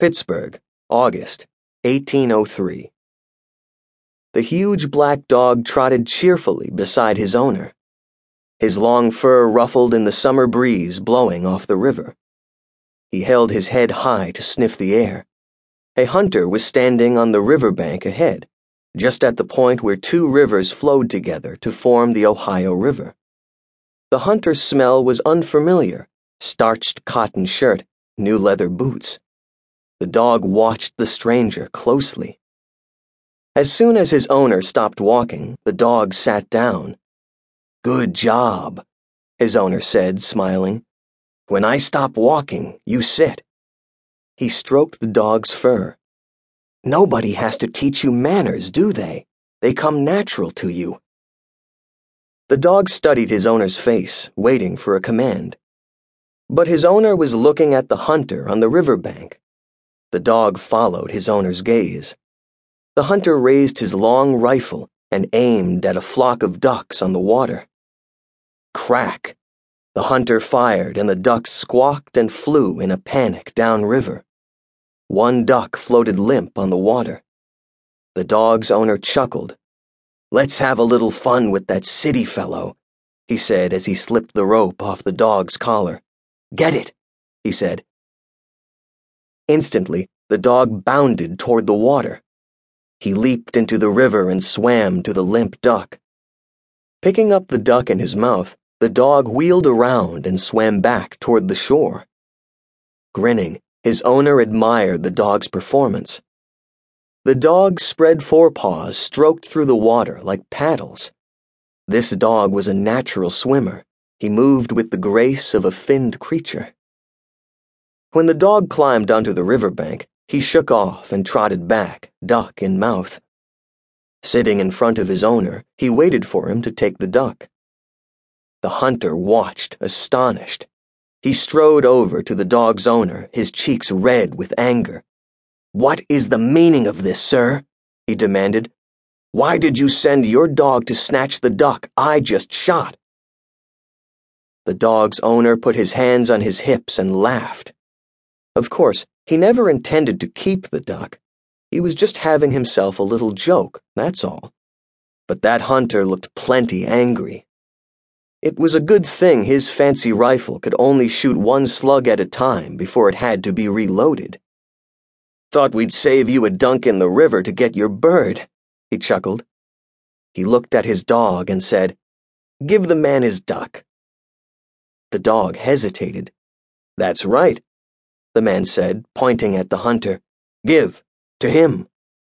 Pittsburgh, August, 1803. The huge black dog trotted cheerfully beside his owner, his long fur ruffled in the summer breeze blowing off the river. He held his head high to sniff the air. A hunter was standing on the river bank ahead, just at the point where two rivers flowed together to form the Ohio River. The hunter's smell was unfamiliar starched cotton shirt, new leather boots. The dog watched the stranger closely. As soon as his owner stopped walking, the dog sat down. Good job, his owner said, smiling. When I stop walking, you sit. He stroked the dog's fur. Nobody has to teach you manners, do they? They come natural to you. The dog studied his owner's face, waiting for a command. But his owner was looking at the hunter on the river bank. The dog followed his owner's gaze. The hunter raised his long rifle and aimed at a flock of ducks on the water. Crack! The hunter fired and the ducks squawked and flew in a panic downriver. One duck floated limp on the water. The dog's owner chuckled. Let's have a little fun with that city fellow, he said as he slipped the rope off the dog's collar. Get it, he said. Instantly, the dog bounded toward the water. He leaped into the river and swam to the limp duck. Picking up the duck in his mouth, the dog wheeled around and swam back toward the shore. Grinning, his owner admired the dog's performance. The dog's spread forepaws stroked through the water like paddles. This dog was a natural swimmer. He moved with the grace of a finned creature. When the dog climbed onto the riverbank, he shook off and trotted back, duck in mouth. Sitting in front of his owner, he waited for him to take the duck. The hunter watched, astonished. He strode over to the dog's owner, his cheeks red with anger. What is the meaning of this, sir? he demanded. Why did you send your dog to snatch the duck I just shot? The dog's owner put his hands on his hips and laughed. Of course, he never intended to keep the duck. He was just having himself a little joke, that's all. But that hunter looked plenty angry. It was a good thing his fancy rifle could only shoot one slug at a time before it had to be reloaded. Thought we'd save you a dunk in the river to get your bird, he chuckled. He looked at his dog and said, Give the man his duck. The dog hesitated. That's right, the man said, pointing at the hunter. Give. To him.